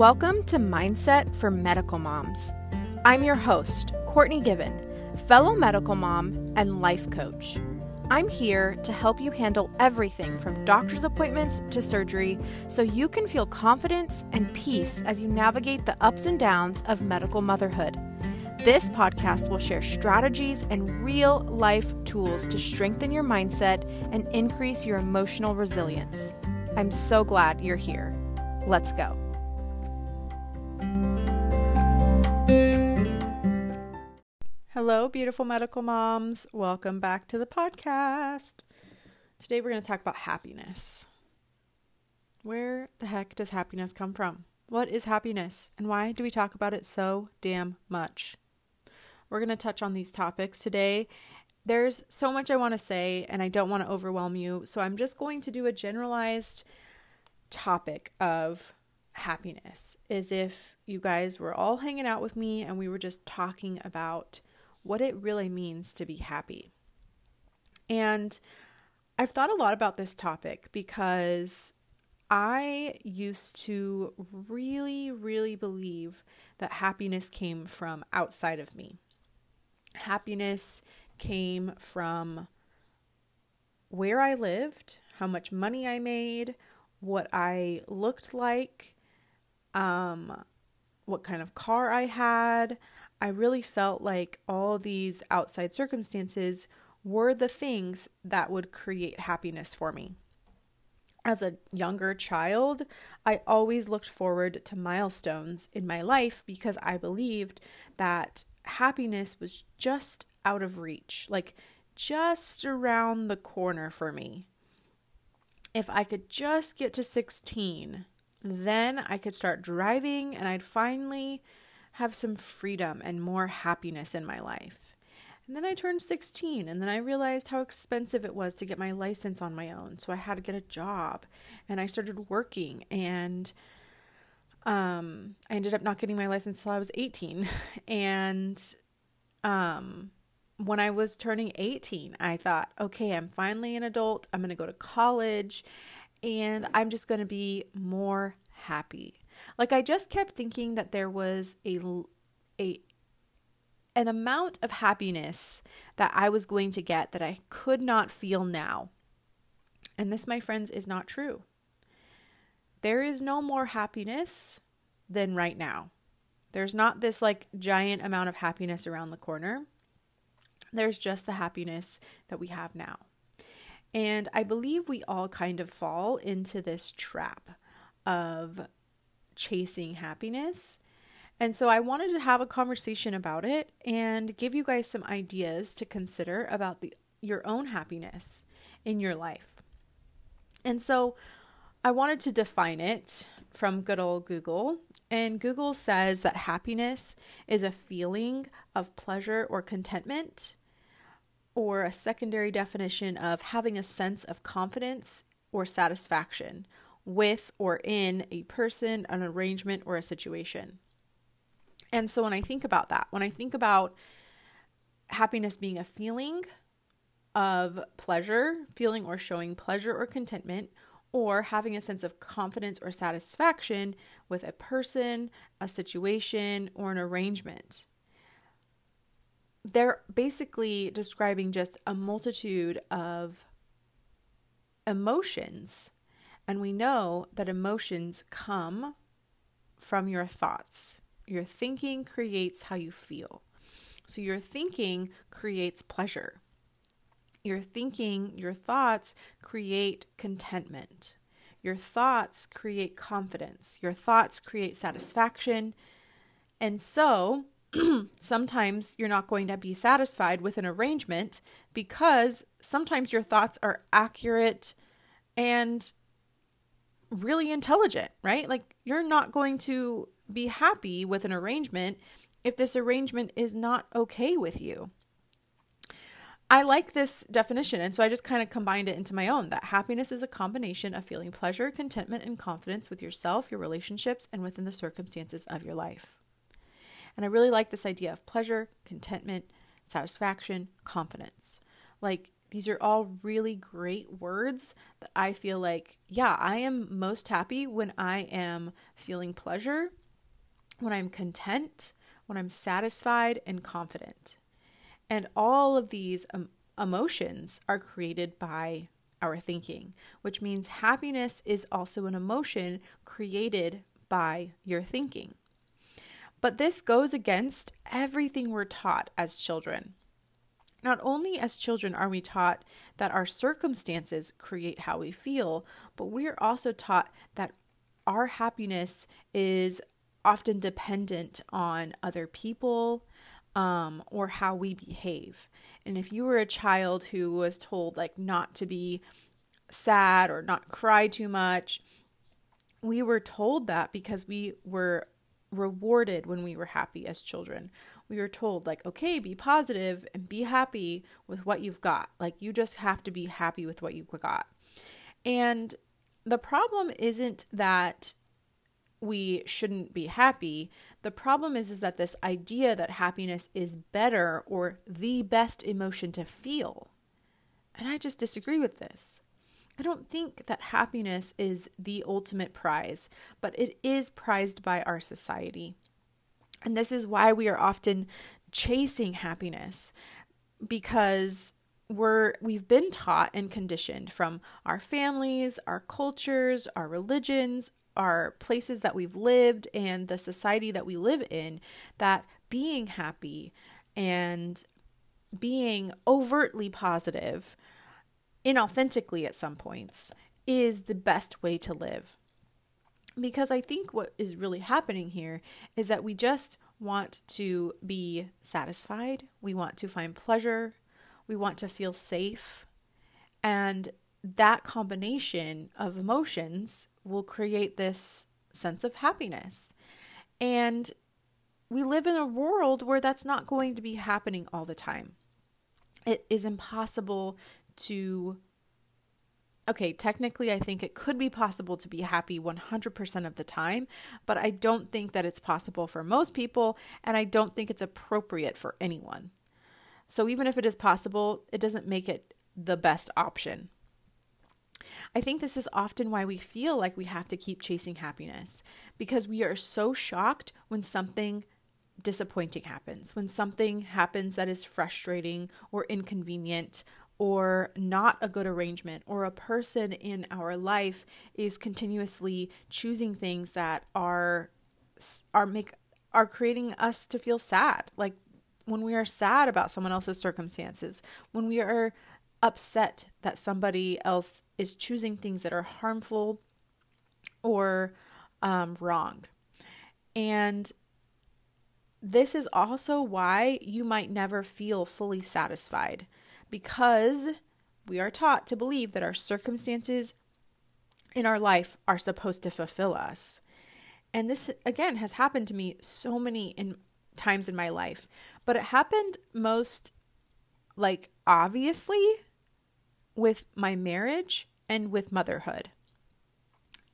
Welcome to Mindset for Medical Moms. I'm your host, Courtney Given, fellow medical mom and life coach. I'm here to help you handle everything from doctor's appointments to surgery so you can feel confidence and peace as you navigate the ups and downs of medical motherhood. This podcast will share strategies and real life tools to strengthen your mindset and increase your emotional resilience. I'm so glad you're here. Let's go. Hello, beautiful medical moms. Welcome back to the podcast. Today we're going to talk about happiness. Where the heck does happiness come from? What is happiness and why do we talk about it so damn much? We're going to touch on these topics today. There's so much I want to say and I don't want to overwhelm you, so I'm just going to do a generalized topic of happiness is if you guys were all hanging out with me and we were just talking about what it really means to be happy. And I've thought a lot about this topic because I used to really, really believe that happiness came from outside of me. Happiness came from where I lived, how much money I made, what I looked like, um, what kind of car I had. I really felt like all these outside circumstances were the things that would create happiness for me. As a younger child, I always looked forward to milestones in my life because I believed that happiness was just out of reach, like just around the corner for me. If I could just get to 16, then I could start driving and I'd finally have some freedom and more happiness in my life. And then I turned 16 and then I realized how expensive it was to get my license on my own. So I had to get a job and I started working and um I ended up not getting my license till I was 18 and um when I was turning 18, I thought, okay, I'm finally an adult. I'm going to go to college and I'm just going to be more happy. Like I just kept thinking that there was a a an amount of happiness that I was going to get that I could not feel now. And this, my friends, is not true. There is no more happiness than right now. There's not this like giant amount of happiness around the corner. There's just the happiness that we have now. And I believe we all kind of fall into this trap of chasing happiness. And so I wanted to have a conversation about it and give you guys some ideas to consider about the your own happiness in your life. And so I wanted to define it from good old Google. And Google says that happiness is a feeling of pleasure or contentment, or a secondary definition of having a sense of confidence or satisfaction, with or in a person, an arrangement, or a situation. And so when I think about that, when I think about happiness being a feeling of pleasure, feeling or showing pleasure or contentment, or having a sense of confidence or satisfaction with a person, a situation, or an arrangement. They're basically describing just a multitude of emotions and we know that emotions come from your thoughts. Your thinking creates how you feel. So your thinking creates pleasure. Your thinking, your thoughts create contentment. Your thoughts create confidence. Your thoughts create satisfaction. And so, sometimes you're not going to be satisfied with an arrangement because sometimes your thoughts are accurate and really intelligent, right? Like you're not going to be happy with an arrangement if this arrangement is not okay with you. I like this definition, and so I just kind of combined it into my own that happiness is a combination of feeling pleasure, contentment, and confidence with yourself, your relationships, and within the circumstances of your life. And I really like this idea of pleasure, contentment, satisfaction, confidence. Like These are all really great words that I feel like, yeah, I am most happy when I am feeling pleasure, when I'm content, when I'm satisfied and confident. And all of these um, emotions are created by our thinking, which means happiness is also an emotion created by your thinking. But this goes against everything we're taught as children. Not only as children are we taught that our circumstances create how we feel, but we are also taught that our happiness is often dependent on other people um, or how we behave. And if you were a child who was told like not to be sad or not cry too much, we were told that because we were rewarded when we were happy as children. We were told, like, okay, be positive and be happy with what you've got. Like, you just have to be happy with what you've got. And the problem isn't that we shouldn't be happy. The problem is is that this idea that happiness is better or the best emotion to feel. And I just disagree with this. I don't think that happiness is the ultimate prize, but it is prized by our society. And this is why we are often chasing happiness because we're we've been taught and conditioned from our families, our cultures, our religions, our places that we've lived and the society that we live in that being happy and being overtly positive inauthentically at some points is the best way to live. Because I think what is really happening here is that we just want to be satisfied, we want to find pleasure, we want to feel safe, and that combination of emotions will create this sense of happiness. And we live in a world where that's not going to be happening all the time. It is impossible to okay, technically, I think it could be possible to be happy 100% of the time, but I don't think that it's possible for most people, and I don't think it's appropriate for anyone. So, even if it is possible, it doesn't make it the best option. I think this is often why we feel like we have to keep chasing happiness because we are so shocked when something disappointing happens, when something happens that is frustrating or inconvenient or not a good arrangement or a person in our life is continuously choosing things that are are make are creating us to feel sad. Like when we are sad about someone else's circumstances when we are upset that somebody else is choosing things that are harmful or um, wrong. And this is also why you might never feel fully satisfied because we are taught to believe that our circumstances in our life are supposed to fulfill us. And this, again, has happened to me so many in, times in my life, but it happened most like obviously with my marriage and with motherhood.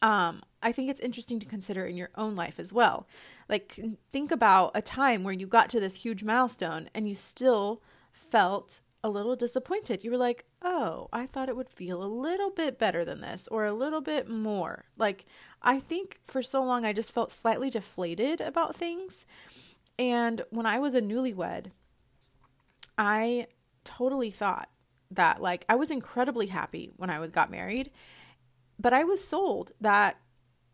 Um, I think it's interesting to consider in your own life as well. Like, think about a time where you got to this huge milestone and you still felt a little disappointed. You were like, oh, I thought it would feel a little bit better than this or a little bit more. Like, I think for so long I just felt slightly deflated about things. And when I was a newlywed, I totally thought that, like, I was incredibly happy when I got married, but I was sold that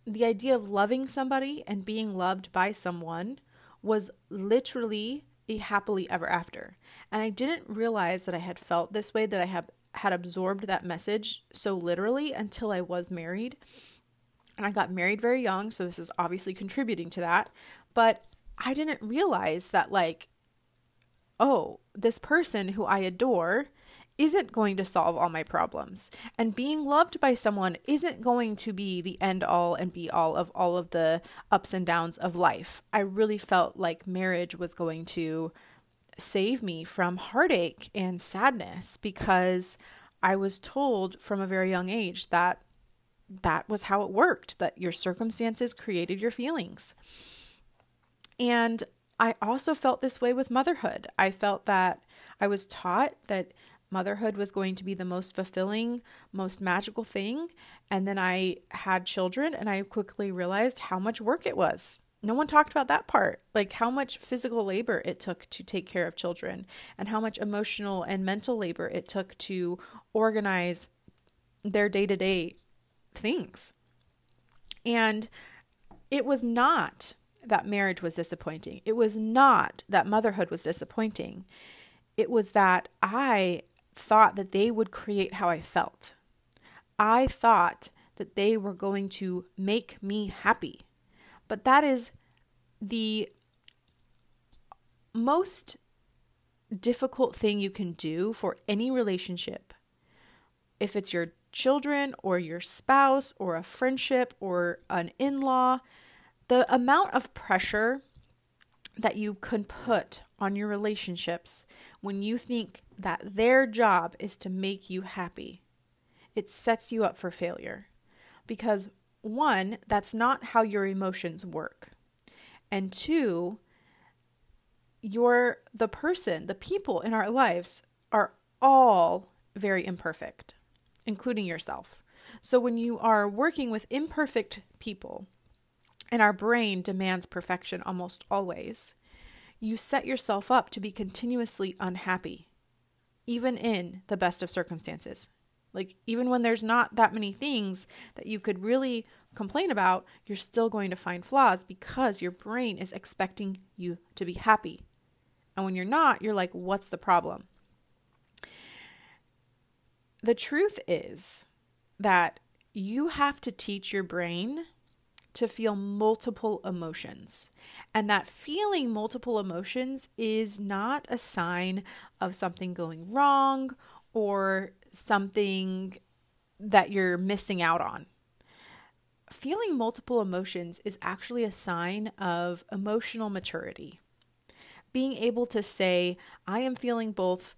the idea of loving somebody and being loved by someone was literally a happily ever after. And I didn't realize that I had felt this way, that I have had absorbed that message so literally until I was married. And I got married very young, so this is obviously contributing to that. But I didn't realize that, like, oh, this person who I adore isn't going to solve all my problems. And being loved by someone isn't going to be the end all and be all of all of the ups and downs of life. I really felt like marriage was going to save me from heartache and sadness because I was told from a very young age that that was how it worked, that your circumstances created your feelings. And I also felt this way with motherhood. I felt that I was taught that motherhood was going to be the most fulfilling, most magical thing. And then I had children and I quickly realized how much work it was. No one talked about that part, like how much physical labor it took to take care of children and how much emotional and mental labor it took to organize their day to day things. And it was not that marriage was disappointing. It was not that motherhood was disappointing. It was that I thought that they would create how I felt. I thought that they were going to make me happy. But that is the most difficult thing you can do for any relationship. If it's your children or your spouse or a friendship or an in law, the amount of pressure that you can put on your relationships when you think that their job is to make you happy, it sets you up for failure. Because one, that's not how your emotions work. And two, you're the person, the people in our lives are all very imperfect including yourself. So when you are working with imperfect people, and our brain demands perfection almost always, you set yourself up to be continuously unhappy, even in the best of circumstances. Like, even when there's not that many things that you could really complain about, you're still going to find flaws because your brain is expecting you to be happy. And when you're not, you're like, what's the problem? the truth is that you have to teach your brain to feel multiple emotions. And that feeling multiple emotions is not a sign of something going wrong or something that you're missing out on. Feeling multiple emotions is actually a sign of emotional maturity. Being able to say, I am feeling both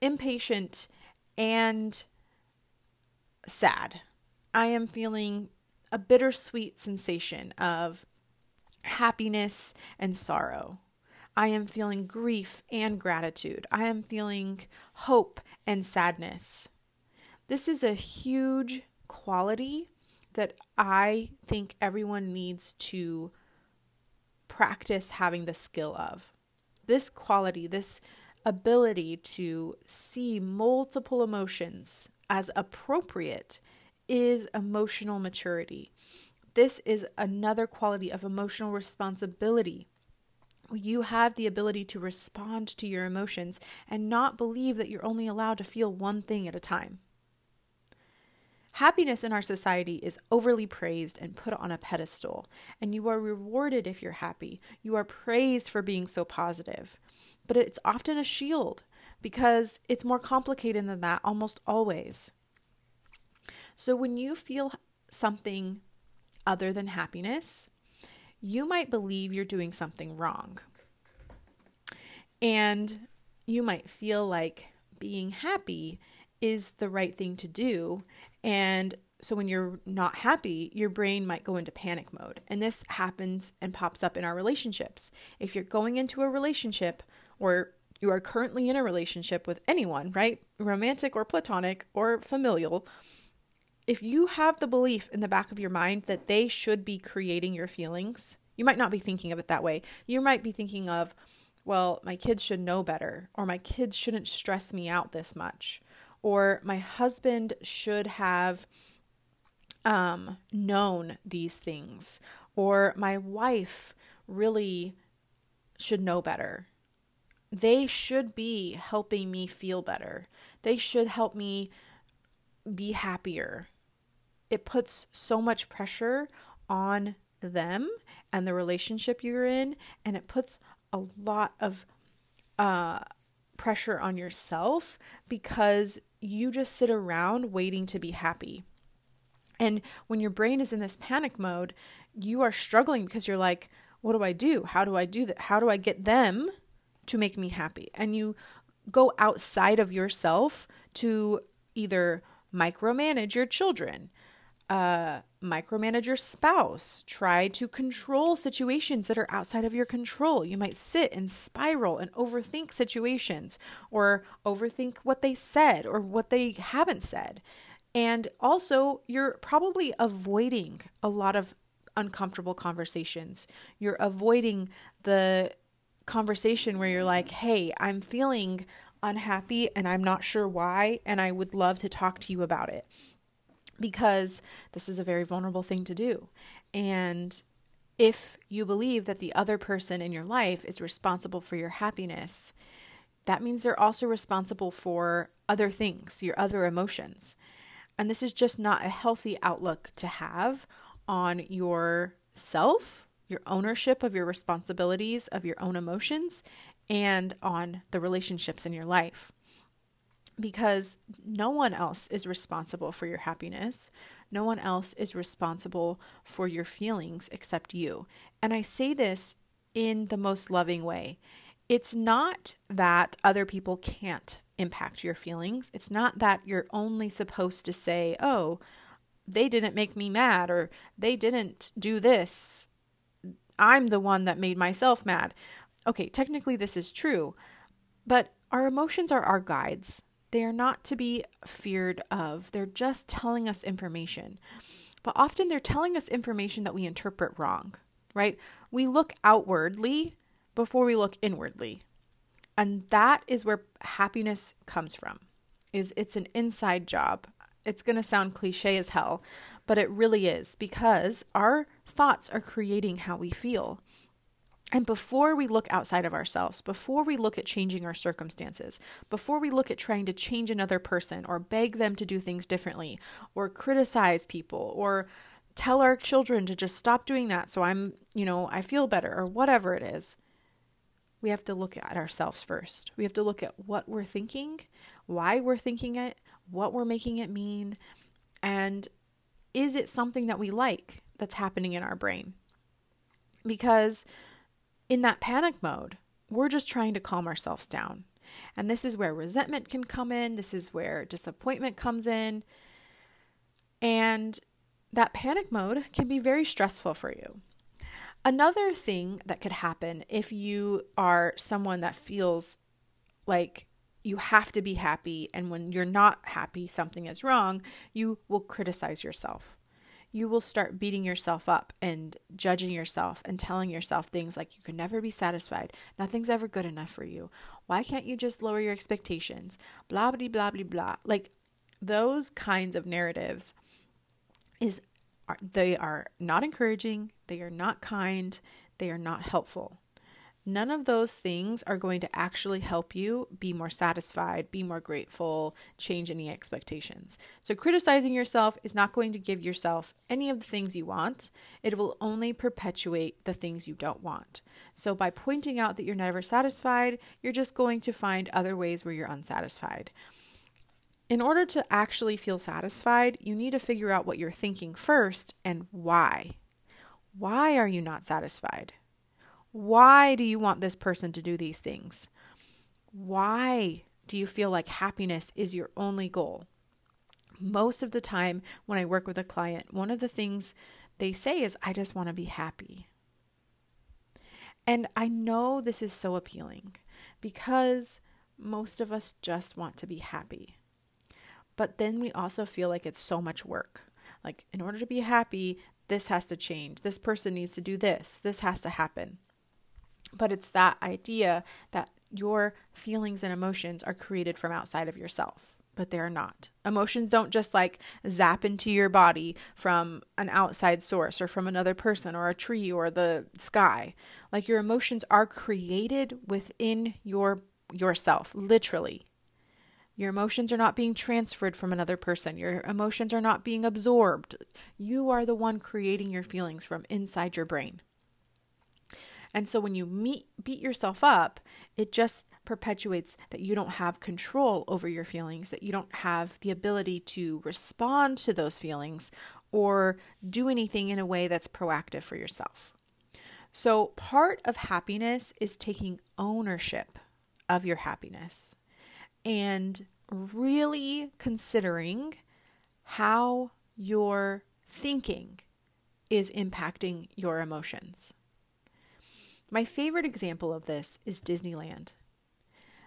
impatient and sad. I am feeling a bittersweet sensation of happiness and sorrow. I am feeling grief and gratitude. I am feeling hope and sadness. This is a huge quality that I think everyone needs to practice having the skill of. This quality, this ability to see multiple emotions as appropriate is emotional maturity. This is another quality of emotional responsibility. You have the ability to respond to your emotions and not believe that you're only allowed to feel one thing at a time. Happiness in our society is overly praised and put on a pedestal, and you are rewarded if you're happy. You are praised for being so positive but it's often a shield because it's more complicated than that almost always. So when you feel something other than happiness, you might believe you're doing something wrong. And you might feel like being happy is the right thing to do. And so when you're not happy, your brain might go into panic mode. And this happens and pops up in our relationships. If you're going into a relationship or you are currently in a relationship with anyone, right? Romantic or platonic or familial, if you have the belief in the back of your mind that they should be creating your feelings, you might not be thinking of it that way. You might be thinking of, well, my kids should know better, or my kids shouldn't stress me out this much, or my husband should have um, known these things, or my wife really should know better they should be helping me feel better. They should help me be happier. It puts so much pressure on them and the relationship you're in, and it puts a lot of uh, pressure on yourself because you just sit around waiting to be happy. And when your brain is in this panic mode, you are struggling because you're like, what do I do? How do I do that? How do I get them to make me happy. And you go outside of yourself to either micromanage your children, uh, micromanage your spouse, try to control situations that are outside of your control. You might sit and spiral and overthink situations or overthink what they said or what they haven't said. And also, you're probably avoiding a lot of uncomfortable conversations. You're avoiding the conversation where you're like, hey, I'm feeling unhappy and I'm not sure why, and I would love to talk to you about it because this is a very vulnerable thing to do. And if you believe that the other person in your life is responsible for your happiness, that means they're also responsible for other things, your other emotions. And this is just not a healthy outlook to have on yourself, your ownership of your responsibilities, of your own emotions, and on the relationships in your life because no one else is responsible for your happiness. No one else is responsible for your feelings except you. And I say this in the most loving way. It's not that other people can't impact your feelings. It's not that you're only supposed to say, oh, they didn't make me mad or they didn't do this. I'm the one that made myself mad. Okay, technically, this is true, but our emotions are our guides. They are not to be feared of, they're just telling us information. But often they're telling us information that we interpret wrong, right? We look outwardly before we look inwardly. And that is where happiness comes from. Is it's an inside job. It's going to sound cliche as hell, but it really is because our thoughts are creating how we feel. And before we look outside of ourselves, before we look at changing our circumstances, before we look at trying to change another person or beg them to do things differently or criticize people or tell our children to just stop doing that so I'm, you know, I feel better or whatever it is, we have to look at ourselves first. We have to look at what we're thinking, why we're thinking it, what we're making it mean, and is it something that we like that's happening in our brain? Because in that panic mode, we're just trying to calm ourselves down. And this is where resentment can come in, this is where disappointment comes in. And that panic mode can be very stressful for you. Another thing that could happen if you are someone that feels like you have to be happy, and when you're not happy, something is wrong, you will criticize yourself you will start beating yourself up and judging yourself and telling yourself things like you can never be satisfied. Nothing's ever good enough for you. Why can't you just lower your expectations? Blah, blah, blah, blah, blah. Like those kinds of narratives is they are not encouraging, they are not kind, they are not helpful. None of those things are going to actually help you be more satisfied, be more grateful, change any expectations. So, criticizing yourself is not going to give yourself any of the things you want. It will only perpetuate the things you don't want. So, by pointing out that you're never satisfied, you're just going to find other ways where you're unsatisfied. In order to actually feel satisfied, you need to figure out what you're thinking first and why. Why are you not satisfied? Why do you want this person to do these things? Why do you feel like happiness is your only goal? Most of the time, when I work with a client, one of the things they say is, I just want to be happy. And I know this is so appealing because most of us just want to be happy. But then we also feel like it's so much work. Like, in order to be happy, this has to change. This person needs to do this. This has to happen. But it's that idea that your feelings and emotions are created from outside of yourself, but they're not. Emotions don't just like zap into your body from an outside source or from another person or a tree or the sky. Like your emotions are created within your yourself, literally. Your emotions are not being transferred from another person. Your emotions are not being absorbed. You are the one creating your feelings from inside your brain. And so when you meet, beat yourself up, it just perpetuates that you don't have control over your feelings, that you don't have the ability to respond to those feelings or do anything in a way that's proactive for yourself. So, part of happiness is taking ownership of your happiness and really considering how you're thinking is impacting your emotions. My favorite example of this is Disneyland.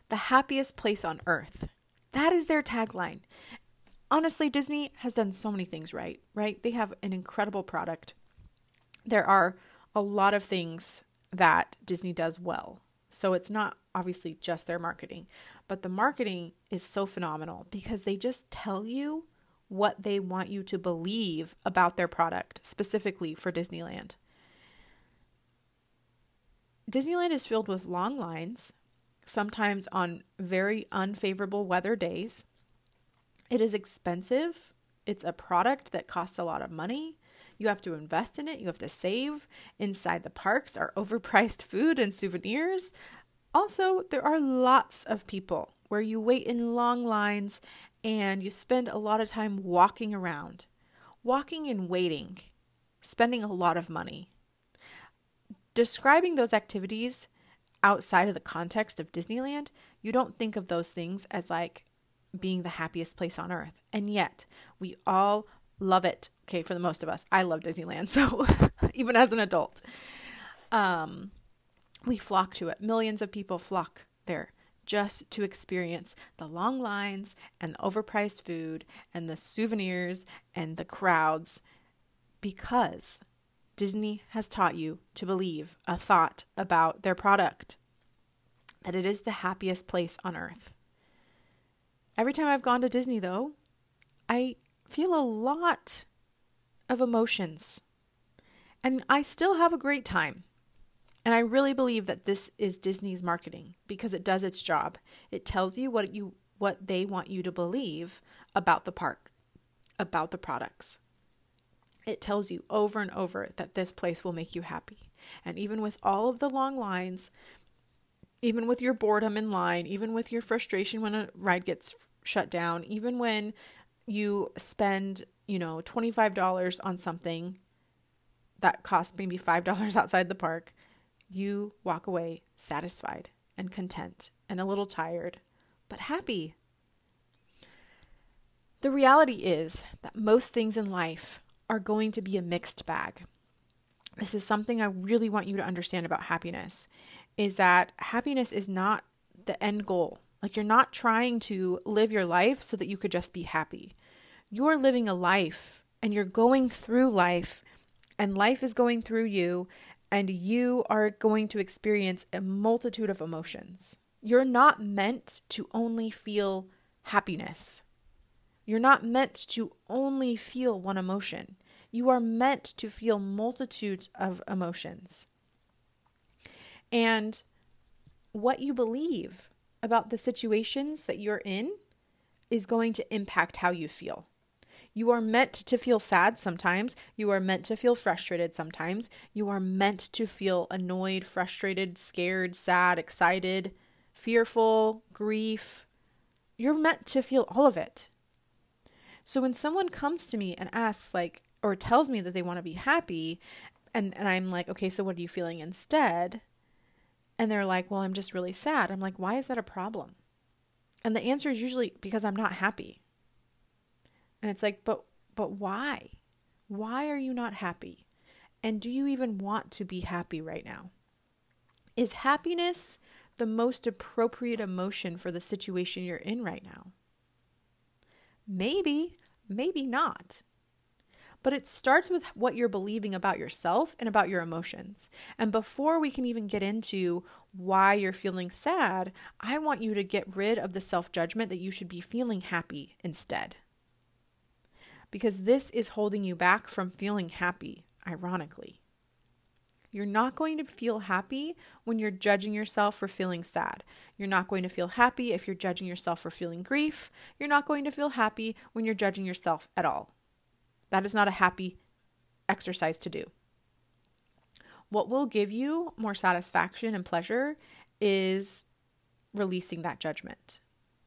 The happiest place on earth. That is their tagline. Honestly, Disney has done so many things right, right? They have an incredible product. There are a lot of things that Disney does well. So it's not obviously just their marketing, but the marketing is so phenomenal because they just tell you what they want you to believe about their product, specifically for Disneyland. Disneyland is filled with long lines, sometimes on very unfavorable weather days. It is expensive. It's a product that costs a lot of money. You have to invest in it, you have to save. Inside the parks are overpriced food and souvenirs. Also, there are lots of people where you wait in long lines and you spend a lot of time walking around. Walking and waiting, spending a lot of money describing those activities outside of the context of Disneyland, you don't think of those things as like being the happiest place on earth. And yet, we all love it. Okay, for the most of us, I love Disneyland. So, even as an adult, um, we flock to it. Millions of people flock there just to experience the long lines and the overpriced food and the souvenirs and the crowds because Disney has taught you to believe a thought about their product that it is the happiest place on earth. Every time I've gone to Disney, though, I feel a lot of emotions. And I still have a great time. And I really believe that this is Disney's marketing because it does its job. It tells you what you what they want you to believe about the park, about the products. It tells you over and over that this place will make you happy. And even with all of the long lines, even with your boredom in line, even with your frustration when a ride gets shut down, even when you spend, you know, $25 on something that costs maybe $5 outside the park, you walk away satisfied and content and a little tired, but happy. The reality is that most things in life are going to be a mixed bag. This is something I really want you to understand about happiness is that happiness is not the end goal. Like you're not trying to live your life so that you could just be happy. You're living a life and you're going through life and life is going through you and you are going to experience a multitude of emotions. You're not meant to only feel happiness. You're not meant to only feel one emotion. You are meant to feel multitudes of emotions. And what you believe about the situations that you're in is going to impact how you feel. You are meant to feel sad sometimes. You are meant to feel frustrated sometimes. You are meant to feel annoyed, frustrated, scared, sad, excited, fearful, grief. You're meant to feel all of it. So when someone comes to me and asks, like, or tells me that they want to be happy, and, and I'm like, okay, so what are you feeling instead? And they're like, well, I'm just really sad. I'm like, why is that a problem? And the answer is usually because I'm not happy. And it's like, but but why? Why are you not happy? And do you even want to be happy right now? Is happiness the most appropriate emotion for the situation you're in right now? Maybe, maybe not. But it starts with what you're believing about yourself and about your emotions. And before we can even get into why you're feeling sad, I want you to get rid of the self judgment that you should be feeling happy instead. Because this is holding you back from feeling happy, ironically. You're not going to feel happy when you're judging yourself for feeling sad. You're not going to feel happy if you're judging yourself for feeling grief. You're not going to feel happy when you're judging yourself at all. That is not a happy exercise to do. What will give you more satisfaction and pleasure is releasing that judgment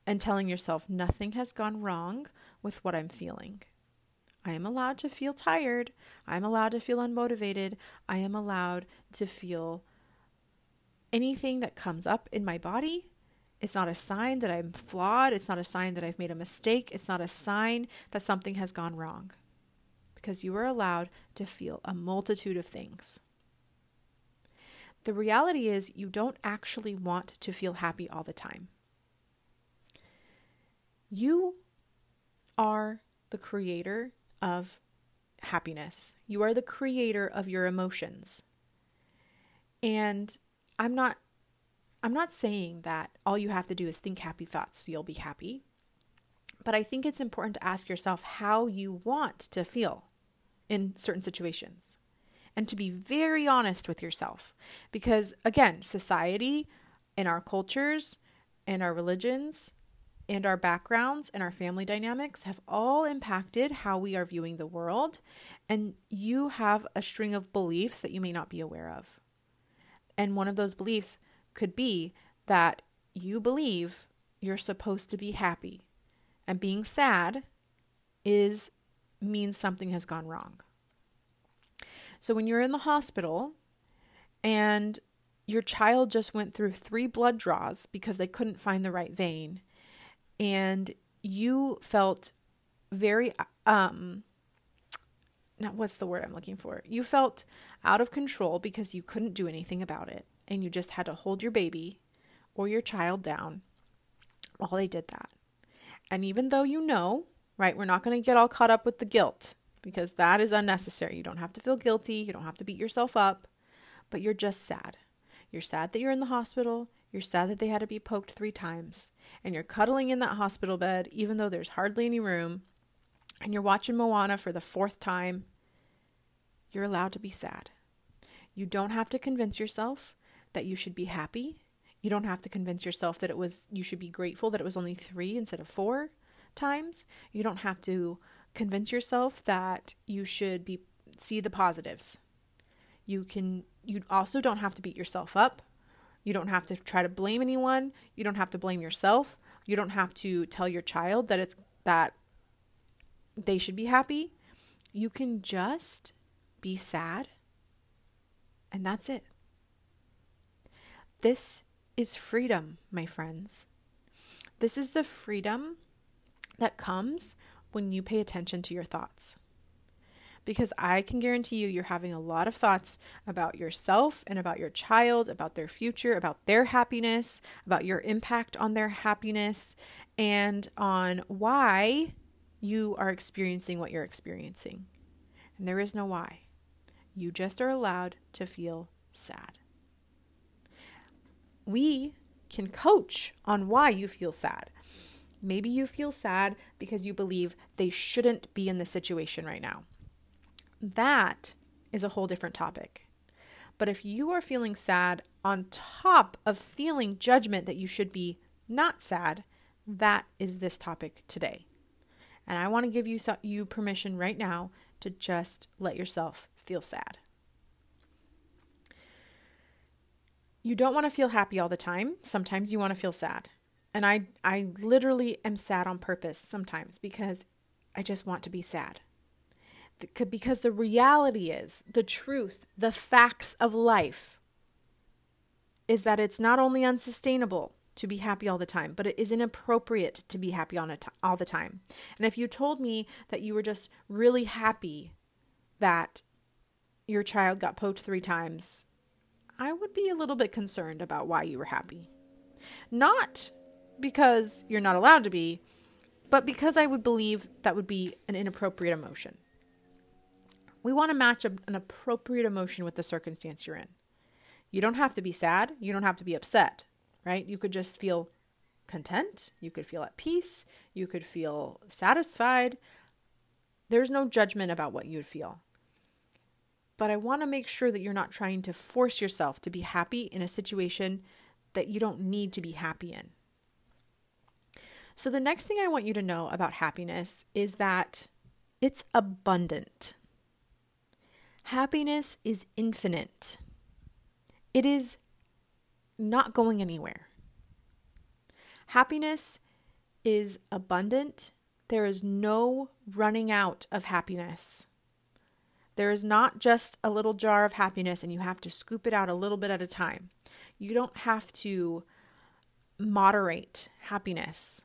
and telling yourself nothing has gone wrong with what I'm feeling. I am allowed to feel tired. I am allowed to feel unmotivated. I am allowed to feel anything that comes up in my body. It's not a sign that I'm flawed. It's not a sign that I've made a mistake. It's not a sign that something has gone wrong. because you are allowed to feel a multitude of things. The reality is, you don't actually want to feel happy all the time. You are the creator of happiness, you are the creator of your emotions. And I'm not I'm not saying that all you have to do is think happy thoughts so you'll be happy. But I think it's important to ask yourself how you want to feel in certain situations and to be very honest with yourself. Because again, society and our cultures and our religions and our backgrounds and our family dynamics have all impacted how we are viewing the world. And you have a string of beliefs that you may not be aware of. And one of those beliefs could be that you believe you're supposed to be happy and being sad is means something has gone wrong. So when you're in the hospital and your child just went through three blood draws because they couldn't find the right vein and you felt very um now what's the word I'm looking for? You felt out of control because you couldn't do anything about it and you just had to hold your baby or your child down while they did that. And even though you know, right, we're not going to get all caught up with the guilt because that is unnecessary. You don't have to feel guilty, you don't have to beat yourself up, but you're just sad. You're sad that you're in the hospital. You're sad that they had to be poked three times. And you're cuddling in that hospital bed, even though there's hardly any room. And you're watching Moana for the fourth time. You're allowed to be sad. You don't have to convince yourself that you should be happy. You don't have to convince yourself that it was you should be grateful that it was only 3 instead of 4 times. You don't have to convince yourself that you should be see the positives. You can you also don't have to beat yourself up. You don't have to try to blame anyone. You don't have to blame yourself. You don't have to tell your child that it's that they should be happy. You can just be sad. And that's it. This is freedom, my friends. This is the freedom that comes when you pay attention to your thoughts. Because I can guarantee you, you're having a lot of thoughts about yourself and about your child, about their future, about their happiness, about your impact on their happiness, and on why you are experiencing what you're experiencing. And there is no why. You just are allowed to feel sad we can coach on why you feel sad. Maybe you feel sad because you believe they shouldn't be in this situation right now. That is a whole different topic. But if you are feeling sad on top of feeling judgment that you should be not sad, that is this topic today. And I want to give you you permission right now to just let yourself feel sad. you don't want to feel happy all the time. Sometimes you want to feel sad. And I I literally am sad on purpose sometimes because I just want to be sad. Because the reality is, the truth, the facts of life is that it's not only unsustainable to be happy all the time, but it is inappropriate to be happy on all the time. And if you told me that you were just really happy that your child got poked three times I would be a little bit concerned about why you were happy. Not because you're not allowed to be, but because I would believe that would be an inappropriate emotion. We want to match a, an appropriate emotion with the circumstance you're in. You don't have to be sad, you don't have to be upset, right? You could just feel content, you could feel at peace, you could feel satisfied. There's no judgment about what you'd feel but I want to make sure that you're not trying to force yourself to be happy in a situation that you don't need to be happy in. So, the next thing I want you to know about happiness is that it's abundant. Happiness is infinite, it is not going anywhere. Happiness is abundant. There is no running out of happiness. There is not just a little jar of happiness and you have to scoop it out a little bit at a time. You don't have to moderate happiness.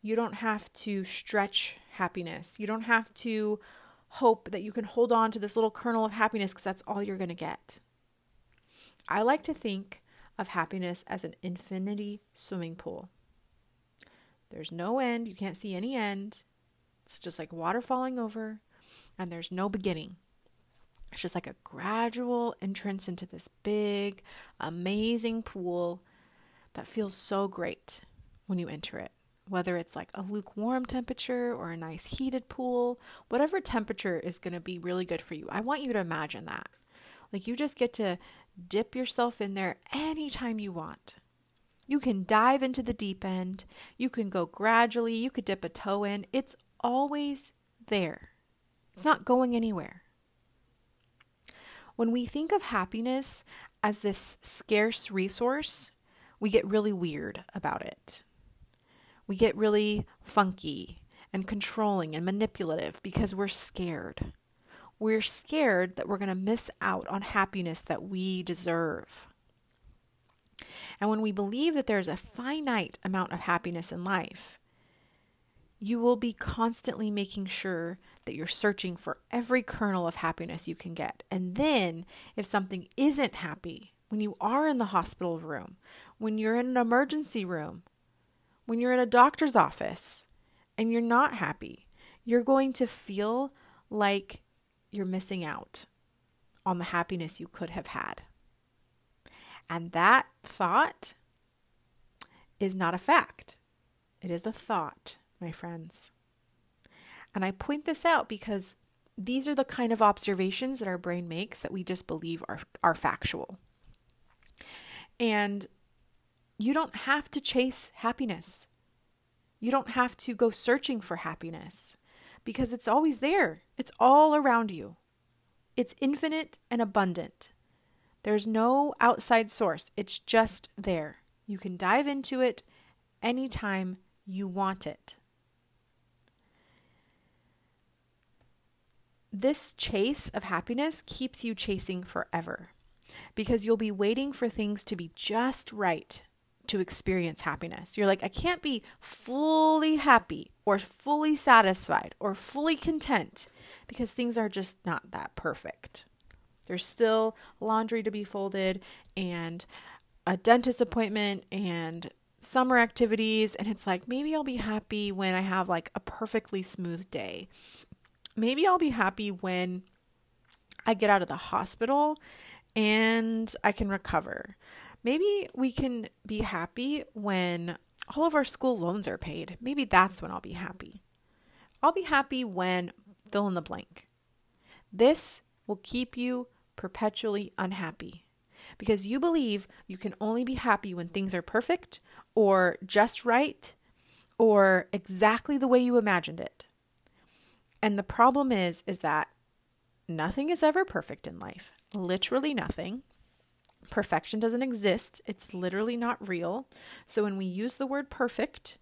You don't have to stretch happiness. You don't have to hope that you can hold on to this little kernel of happiness because that's all you're going to get. I like to think of happiness as an infinity swimming pool. There's no end, you can't see any end. It's just like water falling over, and there's no beginning. It's just like a gradual entrance into this big, amazing pool that feels so great when you enter it. Whether it's like a lukewarm temperature or a nice heated pool, whatever temperature is going to be really good for you. I want you to imagine that. Like you just get to dip yourself in there anytime you want. You can dive into the deep end. You can go gradually. You could dip a toe in. It's always there, it's not going anywhere. When we think of happiness as this scarce resource, we get really weird about it. We get really funky and controlling and manipulative because we're scared. We're scared that we're going to miss out on happiness that we deserve. And when we believe that there's a finite amount of happiness in life, you will be constantly making sure that you're searching for every kernel of happiness you can get. And then, if something isn't happy, when you are in the hospital room, when you're in an emergency room, when you're in a doctor's office, and you're not happy, you're going to feel like you're missing out on the happiness you could have had. And that thought is not a fact, it is a thought my friends. And I point this out because these are the kind of observations that our brain makes that we just believe are, are factual. And you don't have to chase happiness. You don't have to go searching for happiness because it's always there. It's all around you. It's infinite and abundant. There's no outside source, it's just there. You can dive into it anytime you want it. this chase of happiness keeps you chasing forever because you'll be waiting for things to be just right to experience happiness. You're like, I can't be fully happy or fully satisfied or fully content because things are just not that perfect. There's still laundry to be folded and a dentist appointment and summer activities. And it's like, maybe I'll be happy when I have like a perfectly smooth day maybe I'll be happy when I get out of the hospital and I can recover. Maybe we can be happy when all of our school loans are paid. Maybe that's when I'll be happy. I'll be happy when fill in the blank. This will keep you perpetually unhappy because you believe you can only be happy when things are perfect or just right or exactly the way you imagined it. And the problem is is that nothing is ever perfect in life. Literally nothing. Perfection doesn't exist. It's literally not real. So when we use the word perfect,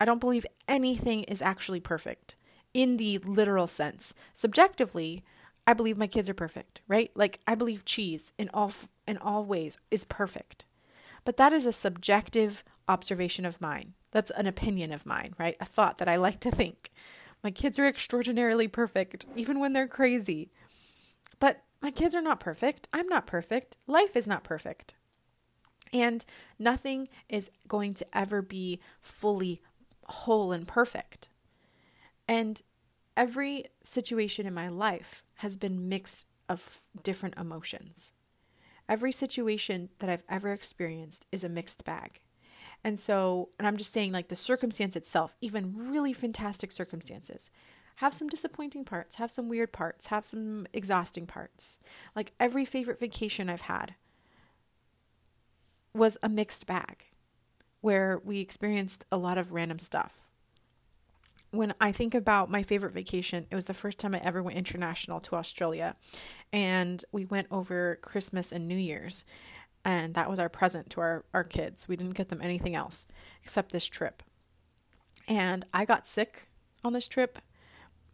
I don't believe anything is actually perfect in the literal sense. Subjectively, I believe my kids are perfect, right? Like I believe cheese in all in all ways is perfect. But that is a subjective observation of mine. That's an opinion of mine, right? A thought that I like to think. My kids are extraordinarily perfect, even when they're crazy. But my kids are not perfect. I'm not perfect. Life is not perfect. And nothing is going to ever be fully whole and perfect. And every situation in my life has been mixed of different emotions. Every situation that I've ever experienced is a mixed bag. And so, and I'm just saying, like the circumstance itself, even really fantastic circumstances, have some disappointing parts, have some weird parts, have some exhausting parts. Like every favorite vacation I've had was a mixed bag where we experienced a lot of random stuff. When I think about my favorite vacation, it was the first time I ever went international to Australia. And we went over Christmas and New Year's and that was our present to our, our kids. We didn't get them anything else except this trip. And I got sick on this trip.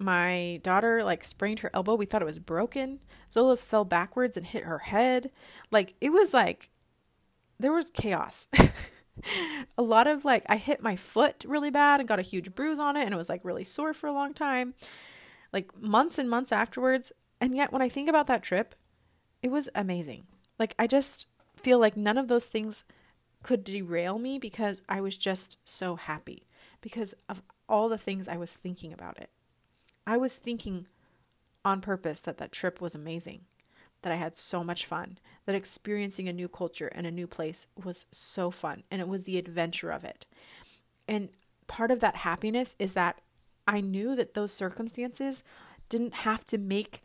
My daughter like sprained her elbow. We thought it was broken. Zola fell backwards and hit her head. Like it was like there was chaos. a lot of like I hit my foot really bad and got a huge bruise on it and it was like really sore for a long time. like months and months afterwards. And yet, when I think about that trip, it was amazing. Like, I just feel like none of those things could derail me because I was just so happy because of all the things I was thinking about it. I was thinking on purpose that that trip was amazing, that I had so much fun, that experiencing a new culture and a new place was so fun, and it was the adventure of it. And part of that happiness is that I knew that those circumstances didn't have to make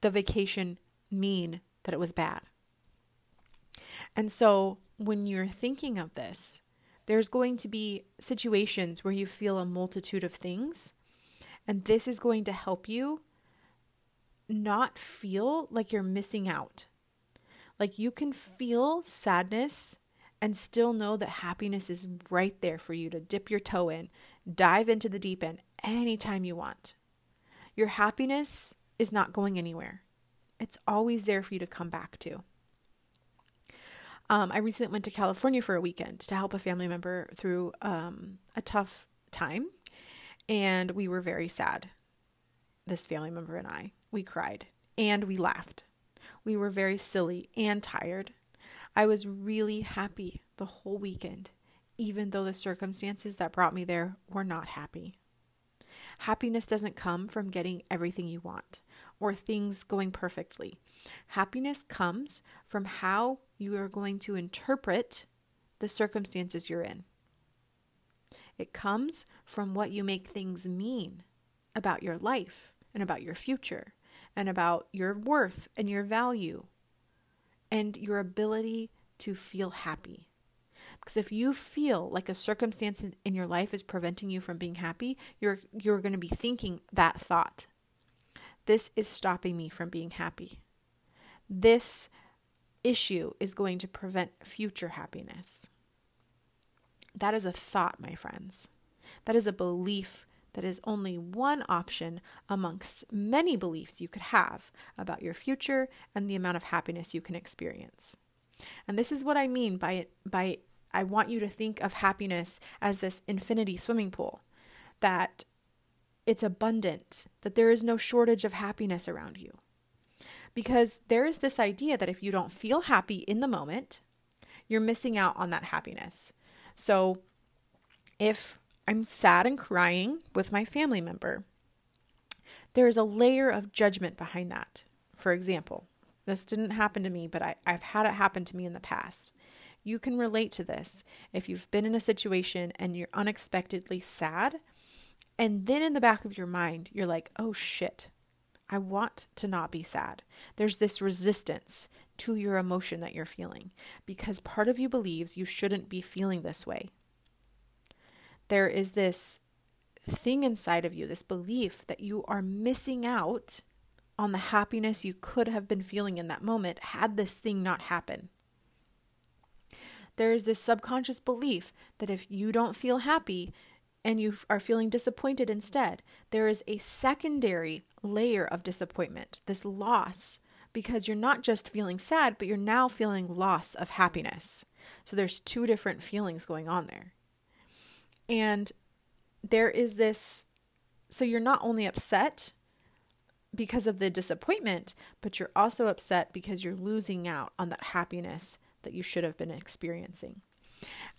the vacation mean that it was bad. And so when you're thinking of this, there's going to be situations where you feel a multitude of things, and this is going to help you not feel like you're missing out. Like you can feel sadness and still know that happiness is right there for you to dip your toe in, dive into the deep end anytime you want. Your happiness is not going anywhere, it's always there for you to come back to. Um, I recently went to California for a weekend to help a family member through um, a tough time, and we were very sad. This family member and I, we cried and we laughed. We were very silly and tired. I was really happy the whole weekend, even though the circumstances that brought me there were not happy. Happiness doesn't come from getting everything you want or things going perfectly. Happiness comes from how you are going to interpret the circumstances you're in. It comes from what you make things mean about your life and about your future and about your worth and your value and your ability to feel happy. Because if you feel like a circumstance in your life is preventing you from being happy, you're you're going to be thinking that thought. This is stopping me from being happy. This issue is going to prevent future happiness. That is a thought, my friends. That is a belief that is only one option amongst many beliefs you could have about your future and the amount of happiness you can experience. And this is what I mean by by I want you to think of happiness as this infinity swimming pool that it's abundant, that there is no shortage of happiness around you. Because there is this idea that if you don't feel happy in the moment, you're missing out on that happiness. So if I'm sad and crying with my family member. There is a layer of judgment behind that. For example, this didn't happen to me, but I, I've had it happen to me in the past. You can relate to this if you've been in a situation and you're unexpectedly sad, and then in the back of your mind, you're like, oh shit, I want to not be sad. There's this resistance to your emotion that you're feeling because part of you believes you shouldn't be feeling this way there is this thing inside of you, this belief that you are missing out on the happiness you could have been feeling in that moment had this thing not happen. There is this subconscious belief that if you don't feel happy and you are feeling disappointed instead, there is a secondary layer of disappointment, this loss, because you're not just feeling sad, but you're now feeling loss of happiness. So there's two different feelings going on there. And there is this so you're not only upset because of the disappointment, but you're also upset because you're losing out on that happiness that you should have been experiencing.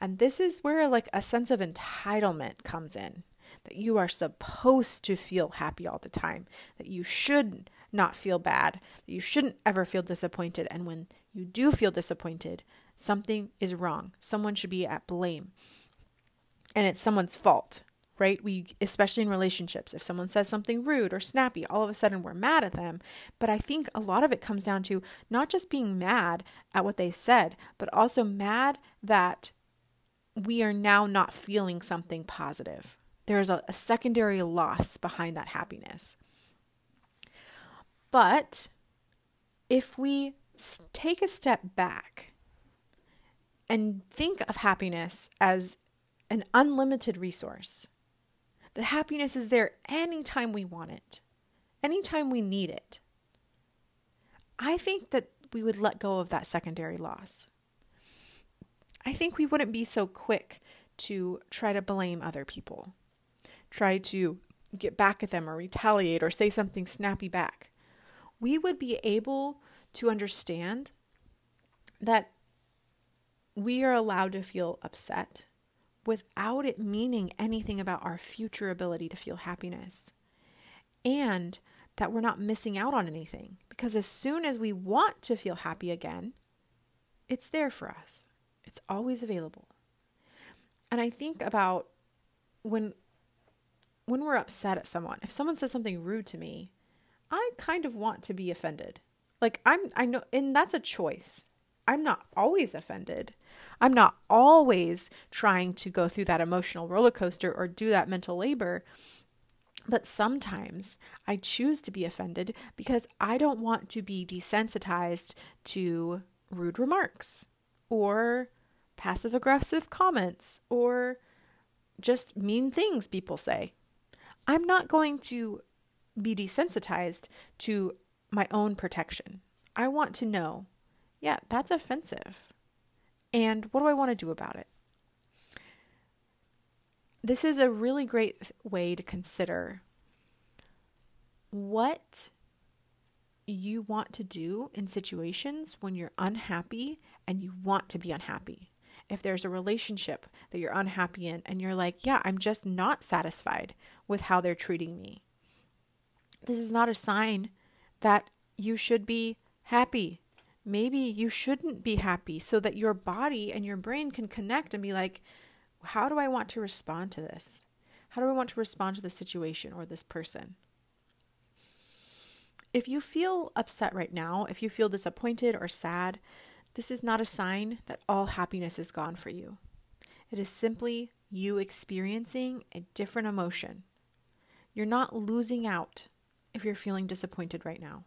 And this is where like a sense of entitlement comes in that you are supposed to feel happy all the time, that you should not feel bad, that you shouldn't ever feel disappointed. And when you do feel disappointed, something is wrong. Someone should be at blame and it's someone's fault, right? We, especially in relationships, if someone says something rude or snappy, all of a sudden we're mad at them. But I think a lot of it comes down to not just being mad at what they said, but also mad that we are now not feeling something positive. There's a, a secondary loss behind that happiness. But if we take a step back and think of happiness as an unlimited resource. That happiness is there anytime we want it, anytime we need it. I think that we would let go of that secondary loss. I think we wouldn't be so quick to try to blame other people, try to get back at them or retaliate or say something snappy back, we would be able to understand that we are allowed to feel upset without it meaning anything about our future ability to feel happiness. And that we're not missing out on anything. Because as soon as we want to feel happy again, it's there for us, it's always available. And I think about when when we're upset at someone, if someone says something rude to me, I kind of want to be offended. Like I'm I know and that's a choice. I'm not always offended. I'm not always trying to go through that emotional roller coaster or do that mental labor. But sometimes I choose to be offended because I don't want to be desensitized to rude remarks or passive aggressive comments or just mean things people say. I'm not going to be desensitized to my own protection. I want to know, yeah, that's offensive. And what do I want to do about it? This is a really great way to consider what you want to do in situations when you're unhappy and you want to be unhappy. If there's a relationship that you're unhappy in and you're like, yeah, I'm just not satisfied with how they're treating me, this is not a sign that you should be happy. Maybe you shouldn't be happy so that your body and your brain can connect and be like, how do I want to respond to this? How do I want to respond to this situation or this person? If you feel upset right now, if you feel disappointed or sad, this is not a sign that all happiness is gone for you. It is simply you experiencing a different emotion. You're not losing out if you're feeling disappointed right now.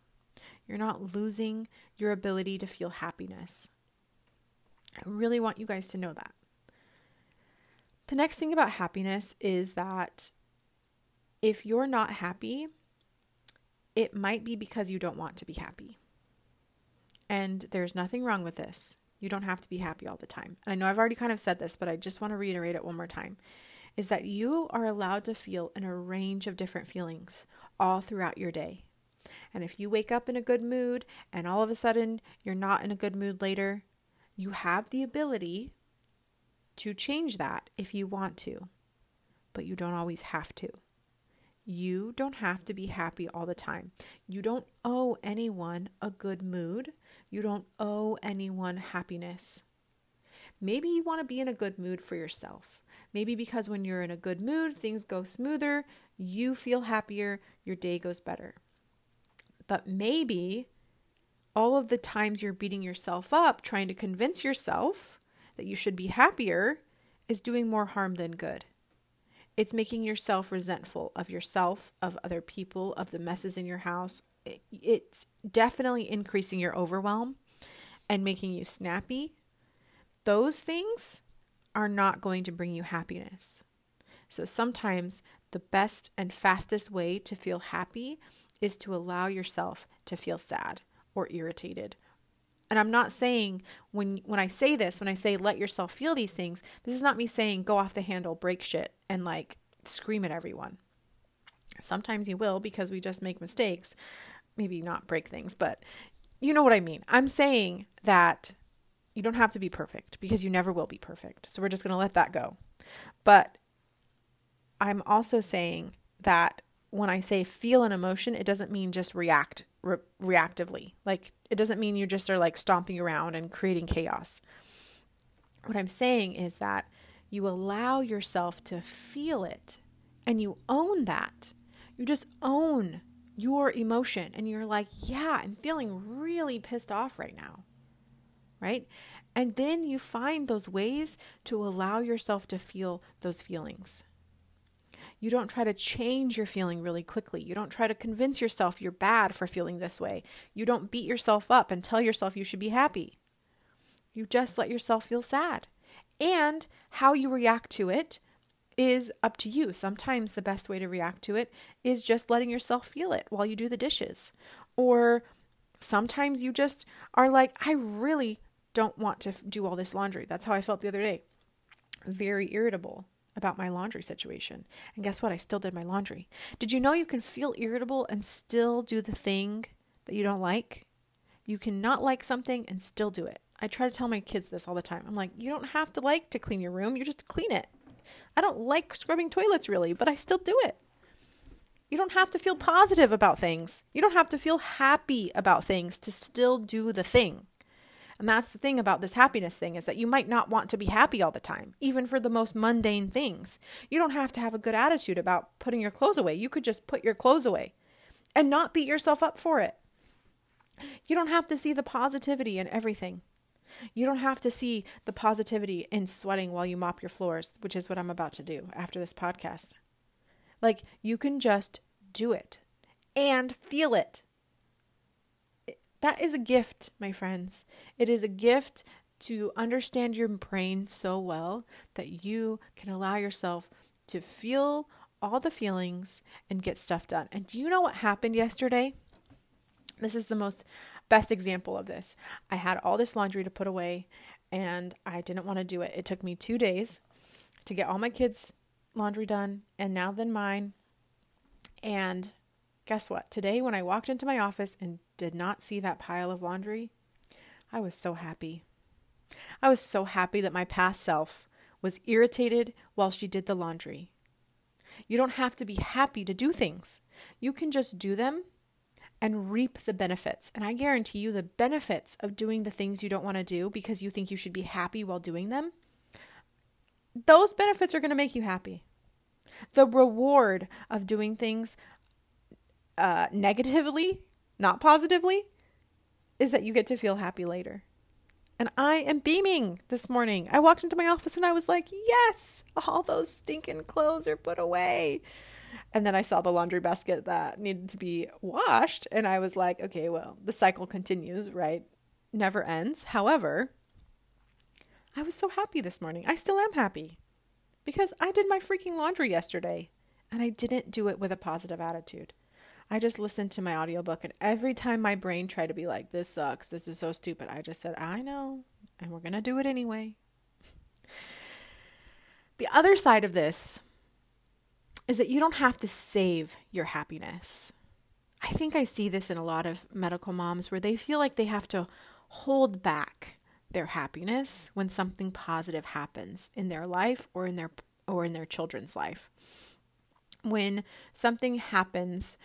You're not losing your ability to feel happiness. I really want you guys to know that. The next thing about happiness is that if you're not happy, it might be because you don't want to be happy. And there's nothing wrong with this. You don't have to be happy all the time. And I know I've already kind of said this, but I just want to reiterate it one more time is that you are allowed to feel in a range of different feelings all throughout your day. And if you wake up in a good mood and all of a sudden you're not in a good mood later, you have the ability to change that if you want to, but you don't always have to. You don't have to be happy all the time. You don't owe anyone a good mood. You don't owe anyone happiness. Maybe you want to be in a good mood for yourself. Maybe because when you're in a good mood, things go smoother, you feel happier, your day goes better. But maybe all of the times you're beating yourself up trying to convince yourself that you should be happier is doing more harm than good. It's making yourself resentful of yourself, of other people, of the messes in your house. It's definitely increasing your overwhelm and making you snappy. Those things are not going to bring you happiness. So sometimes the best and fastest way to feel happy is to allow yourself to feel sad or irritated and I'm not saying when when I say this, when I say let yourself feel these things, this is not me saying go off the handle, break shit and like scream at everyone. Sometimes you will because we just make mistakes. Maybe not break things, but you know what I mean. I'm saying that you don't have to be perfect because you never will be perfect. So we're just going to let that go. But I'm also saying that when I say feel an emotion, it doesn't mean just react re- reactively. Like, it doesn't mean you just are like stomping around and creating chaos. What I'm saying is that you allow yourself to feel it and you own that. You just own your emotion and you're like, yeah, I'm feeling really pissed off right now. Right? And then you find those ways to allow yourself to feel those feelings. You don't try to change your feeling really quickly. You don't try to convince yourself you're bad for feeling this way. You don't beat yourself up and tell yourself you should be happy. You just let yourself feel sad. And how you react to it is up to you. Sometimes the best way to react to it is just letting yourself feel it while you do the dishes. Or sometimes you just are like, I really don't want to do all this laundry. That's how I felt the other day. Very irritable about my laundry situation. And guess what? I still did my laundry. Did you know you can feel irritable and still do the thing that you don't like? You can not like something and still do it. I try to tell my kids this all the time. I'm like, you don't have to like to clean your room, you just clean it. I don't like scrubbing toilets really, but I still do it. You don't have to feel positive about things. You don't have to feel happy about things to still do the thing. And that's the thing about this happiness thing is that you might not want to be happy all the time, even for the most mundane things. You don't have to have a good attitude about putting your clothes away. You could just put your clothes away and not beat yourself up for it. You don't have to see the positivity in everything. You don't have to see the positivity in sweating while you mop your floors, which is what I'm about to do after this podcast. Like, you can just do it and feel it. That is a gift, my friends. It is a gift to understand your brain so well that you can allow yourself to feel all the feelings and get stuff done. And do you know what happened yesterday? This is the most best example of this. I had all this laundry to put away and I didn't want to do it. It took me 2 days to get all my kids' laundry done and now then mine. And guess what? Today when I walked into my office and did not see that pile of laundry, I was so happy. I was so happy that my past self was irritated while she did the laundry. You don't have to be happy to do things. You can just do them and reap the benefits. And I guarantee you, the benefits of doing the things you don't want to do because you think you should be happy while doing them, those benefits are going to make you happy. The reward of doing things uh, negatively, not positively, is that you get to feel happy later. And I am beaming this morning. I walked into my office and I was like, yes, all those stinking clothes are put away. And then I saw the laundry basket that needed to be washed. And I was like, okay, well, the cycle continues, right? Never ends. However, I was so happy this morning. I still am happy because I did my freaking laundry yesterday and I didn't do it with a positive attitude. I just listened to my audiobook and every time my brain tried to be like, this sucks, this is so stupid, I just said, I know, and we're going to do it anyway. the other side of this is that you don't have to save your happiness. I think I see this in a lot of medical moms where they feel like they have to hold back their happiness when something positive happens in their life or in their or in their children's life. When something happens,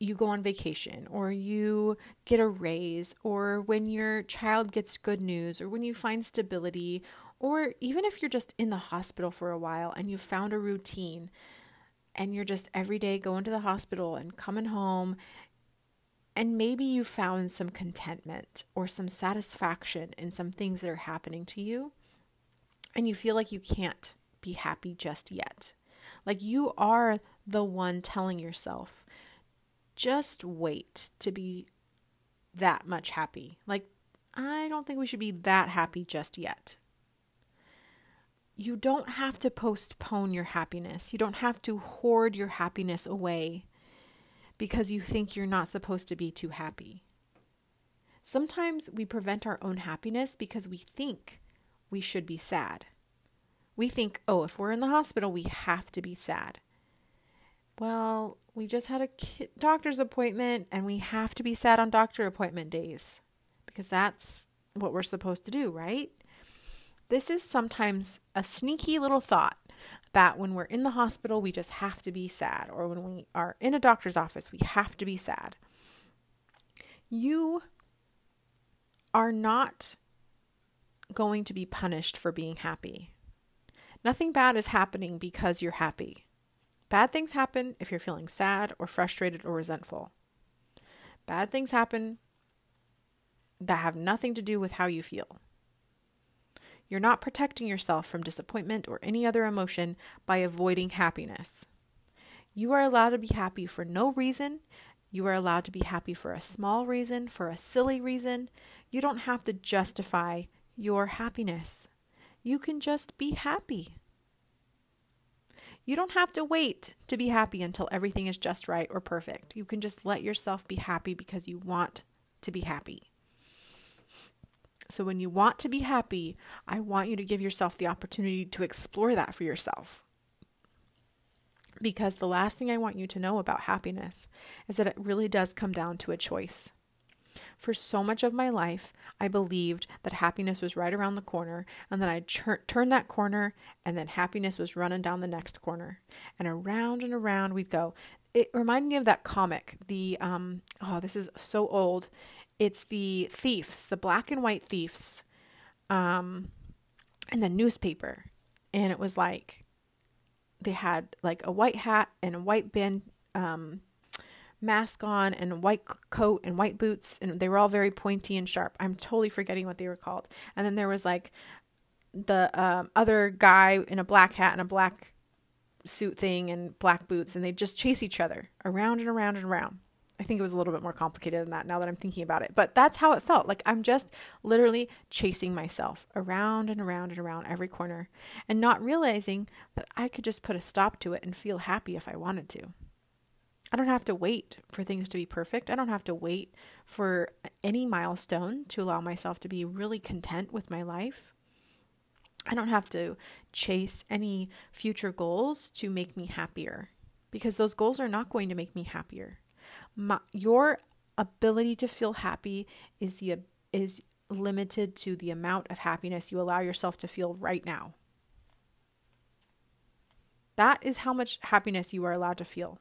you go on vacation or you get a raise or when your child gets good news or when you find stability or even if you're just in the hospital for a while and you found a routine and you're just every day going to the hospital and coming home and maybe you found some contentment or some satisfaction in some things that are happening to you and you feel like you can't be happy just yet. Like you are the one telling yourself, just wait to be that much happy. Like, I don't think we should be that happy just yet you don't have to postpone your happiness. You don't have to hoard your happiness away because you think you're not supposed to be too happy. Sometimes we prevent our own happiness because we think we should be sad. We think, oh, if we're in the hospital, we have to be sad. Well, we just had a doctor's appointment and we have to be sad on doctor appointment days because that's what we're supposed to do, right? This is sometimes a sneaky little thought that when we're in the hospital, we just have to be sad, or when we are in a doctor's office, we have to be sad. You are not going to be punished for being happy. Nothing bad is happening because you're happy. Bad things happen if you're feeling sad or frustrated or resentful. Bad things happen that have nothing to do with how you feel. You're not protecting yourself from disappointment or any other emotion by avoiding happiness. You are allowed to be happy for no reason. You are allowed to be happy for a small reason, for a silly reason. You don't have to justify your happiness. You can just be happy. You don't have to wait to be happy until everything is just right or perfect. You can just let yourself be happy because you want to be happy. So, when you want to be happy, I want you to give yourself the opportunity to explore that for yourself. Because the last thing I want you to know about happiness is that it really does come down to a choice. For so much of my life, I believed that happiness was right around the corner, and then I'd turn that corner, and then happiness was running down the next corner. And around and around we'd go. It reminded me of that comic, the, um, oh, this is so old. It's the thieves, the black and white thieves, um, in the newspaper. And it was like, they had like a white hat and a white bin um, mask on and white coat and white boots and they were all very pointy and sharp i'm totally forgetting what they were called and then there was like the um, other guy in a black hat and a black suit thing and black boots and they just chase each other around and around and around I think it was a little bit more complicated than that now that I'm thinking about it. But that's how it felt. Like I'm just literally chasing myself around and around and around every corner and not realizing that I could just put a stop to it and feel happy if I wanted to. I don't have to wait for things to be perfect. I don't have to wait for any milestone to allow myself to be really content with my life. I don't have to chase any future goals to make me happier because those goals are not going to make me happier my, your ability to feel happy is the is limited to the amount of happiness you allow yourself to feel right now. That is how much happiness you are allowed to feel.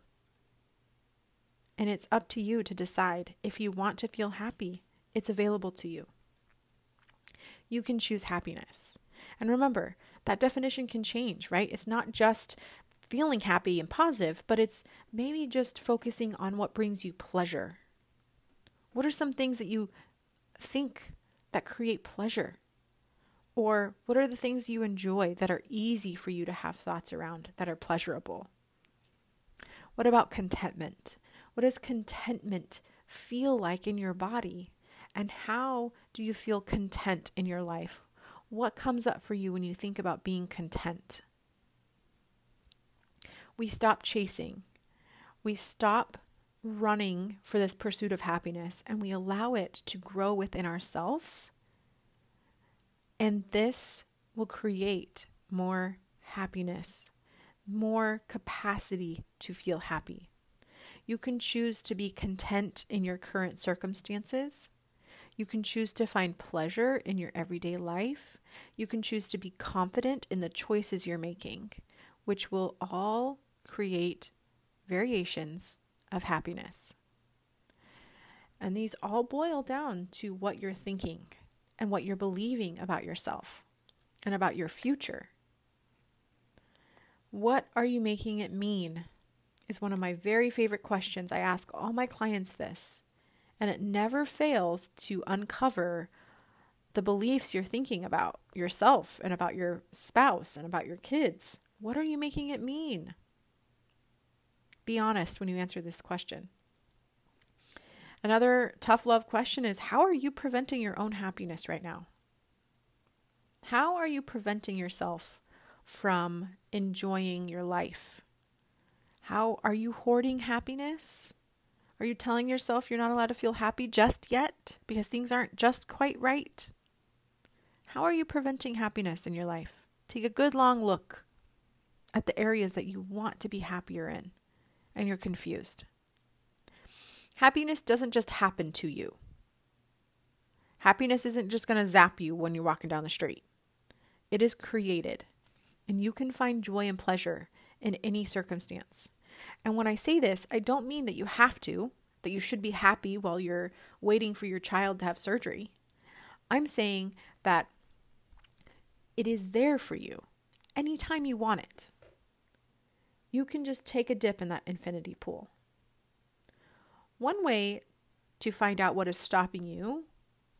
And it's up to you to decide if you want to feel happy. It's available to you. You can choose happiness. And remember, that definition can change, right? It's not just feeling happy and positive, but it's maybe just focusing on what brings you pleasure. What are some things that you think that create pleasure? Or what are the things you enjoy that are easy for you to have thoughts around that are pleasurable? What about contentment? What does contentment feel like in your body? And how do you feel content in your life? What comes up for you when you think about being content? we stop chasing. We stop running for this pursuit of happiness and we allow it to grow within ourselves. And this will create more happiness, more capacity to feel happy. You can choose to be content in your current circumstances. You can choose to find pleasure in your everyday life. You can choose to be confident in the choices you're making, which will all create variations of happiness. And these all boil down to what you're thinking and what you're believing about yourself and about your future. What are you making it mean? Is one of my very favorite questions. I ask all my clients this, and it never fails to uncover the beliefs you're thinking about yourself and about your spouse and about your kids. What are you making it mean? Be honest when you answer this question. Another tough love question is How are you preventing your own happiness right now? How are you preventing yourself from enjoying your life? How are you hoarding happiness? Are you telling yourself you're not allowed to feel happy just yet because things aren't just quite right? How are you preventing happiness in your life? Take a good long look at the areas that you want to be happier in and you're confused. Happiness doesn't just happen to you. Happiness isn't just going to zap you when you're walking down the street. It is created, and you can find joy and pleasure in any circumstance. And when I say this, I don't mean that you have to, that you should be happy while you're waiting for your child to have surgery. I'm saying that it is there for you anytime you want it you can just take a dip in that infinity pool. One way to find out what is stopping you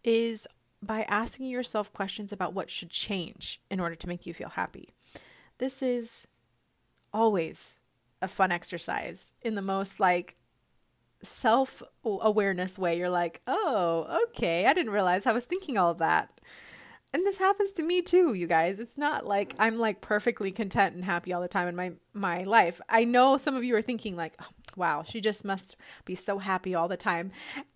is by asking yourself questions about what should change in order to make you feel happy. This is always a fun exercise in the most like self awareness way. You're like, oh, okay, I didn't realize I was thinking all of that. And this happens to me too, you guys. It's not like I'm like perfectly content and happy all the time in my my life. I know some of you are thinking like, oh, "Wow, she just must be so happy all the time."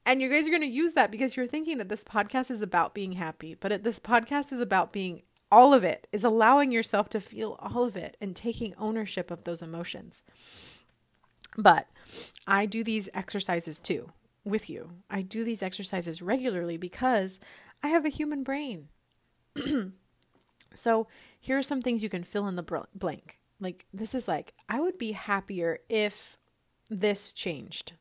And you guys are going to use that because you're thinking that this podcast is about being happy, but it, this podcast is about being all of it, is allowing yourself to feel all of it and taking ownership of those emotions. But I do these exercises too with you. I do these exercises regularly because I have a human brain. so here are some things you can fill in the blank. Like, this is like, I would be happier if this changed.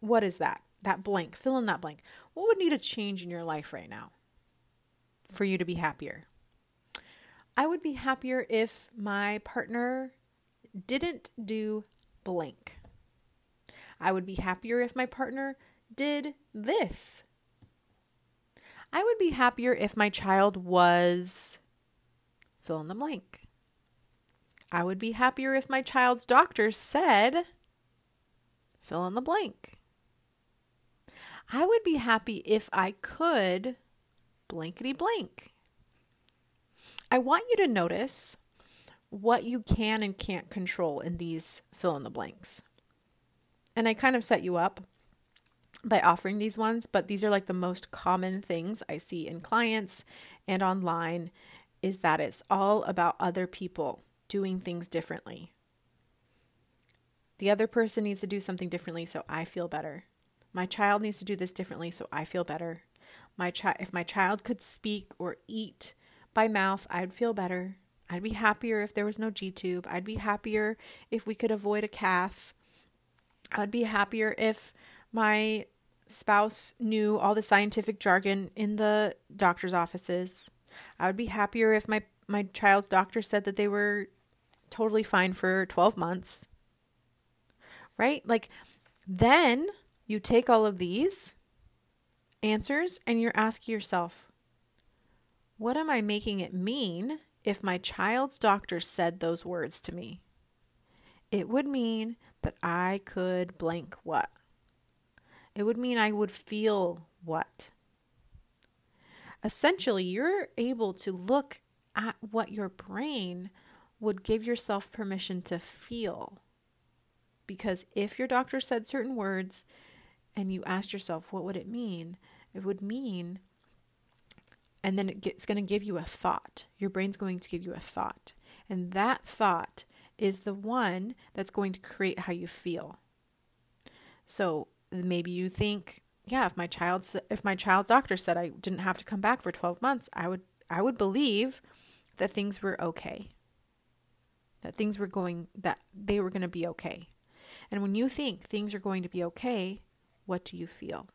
What is that? That blank. Fill in that blank. What would need a change in your life right now for you to be happier? I would be happier if my partner didn't do blank. I would be happier if my partner did this. I would be happier if my child was fill in the blank. I would be happier if my child's doctor said fill in the blank. I would be happy if I could blankety blank. I want you to notice what you can and can't control in these fill in the blanks. And I kind of set you up by offering these ones, but these are like the most common things I see in clients and online is that it's all about other people doing things differently. The other person needs to do something differently so I feel better. My child needs to do this differently so I feel better. My child if my child could speak or eat by mouth, I'd feel better. I'd be happier if there was no G tube. I'd be happier if we could avoid a cath. I'd be happier if my spouse knew all the scientific jargon in the doctor's offices. I would be happier if my my child's doctor said that they were totally fine for 12 months. Right? Like then you take all of these answers and you're asking yourself, what am I making it mean if my child's doctor said those words to me? It would mean that I could blank what? It would mean I would feel what? Essentially, you're able to look at what your brain would give yourself permission to feel. Because if your doctor said certain words and you asked yourself, what would it mean? It would mean, and then it's going to give you a thought. Your brain's going to give you a thought. And that thought is the one that's going to create how you feel. So maybe you think, yeah, if my child's if my child's doctor said I didn't have to come back for 12 months, I would I would believe that things were okay. That things were going that they were going to be okay. And when you think things are going to be okay, what do you feel?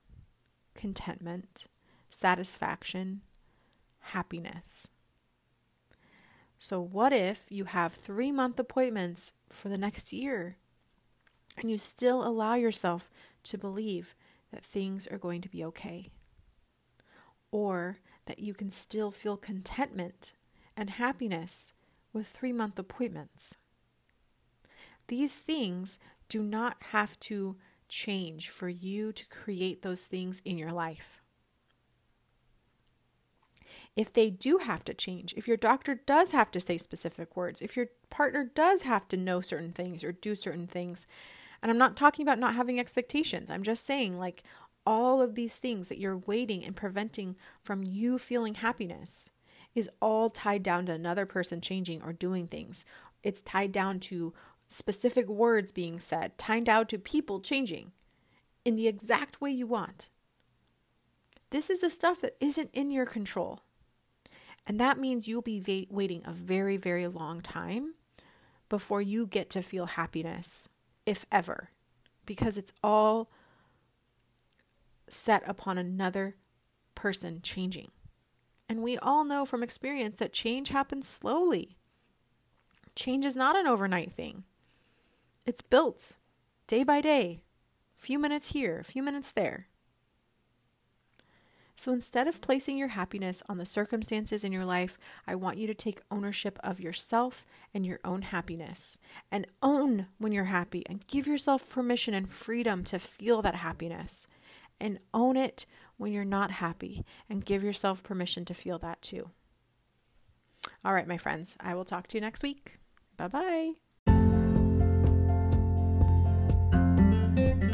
Contentment, satisfaction, happiness. So, what if you have three month appointments for the next year and you still allow yourself to believe that things are going to be okay? Or that you can still feel contentment and happiness with three month appointments. These things do not have to change for you to create those things in your life if they do have to change, if your doctor does have to say specific words, if your partner does have to know certain things or do certain things. And I'm not talking about not having expectations. I'm just saying, like, all of these things that you're waiting and preventing from you feeling happiness is all tied down to another person changing or doing things. It's tied down to specific words being said, tied down to people changing in the exact way you want. This is the stuff that isn't in your control. And that means you'll be va- waiting a very, very long time before you get to feel happiness, if ever, because it's all set upon another person changing. And we all know from experience that change happens slowly. Change is not an overnight thing, it's built day by day, a few minutes here, a few minutes there. So instead of placing your happiness on the circumstances in your life, I want you to take ownership of yourself and your own happiness and own when you're happy and give yourself permission and freedom to feel that happiness and own it when you're not happy and give yourself permission to feel that too. All right, my friends, I will talk to you next week. Bye bye.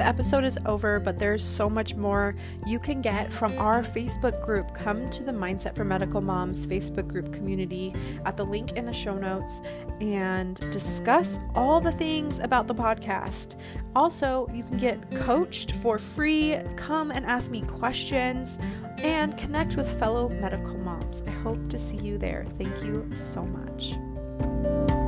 The episode is over, but there's so much more you can get from our Facebook group. Come to the Mindset for Medical Moms Facebook group community at the link in the show notes and discuss all the things about the podcast. Also, you can get coached for free, come and ask me questions, and connect with fellow medical moms. I hope to see you there. Thank you so much.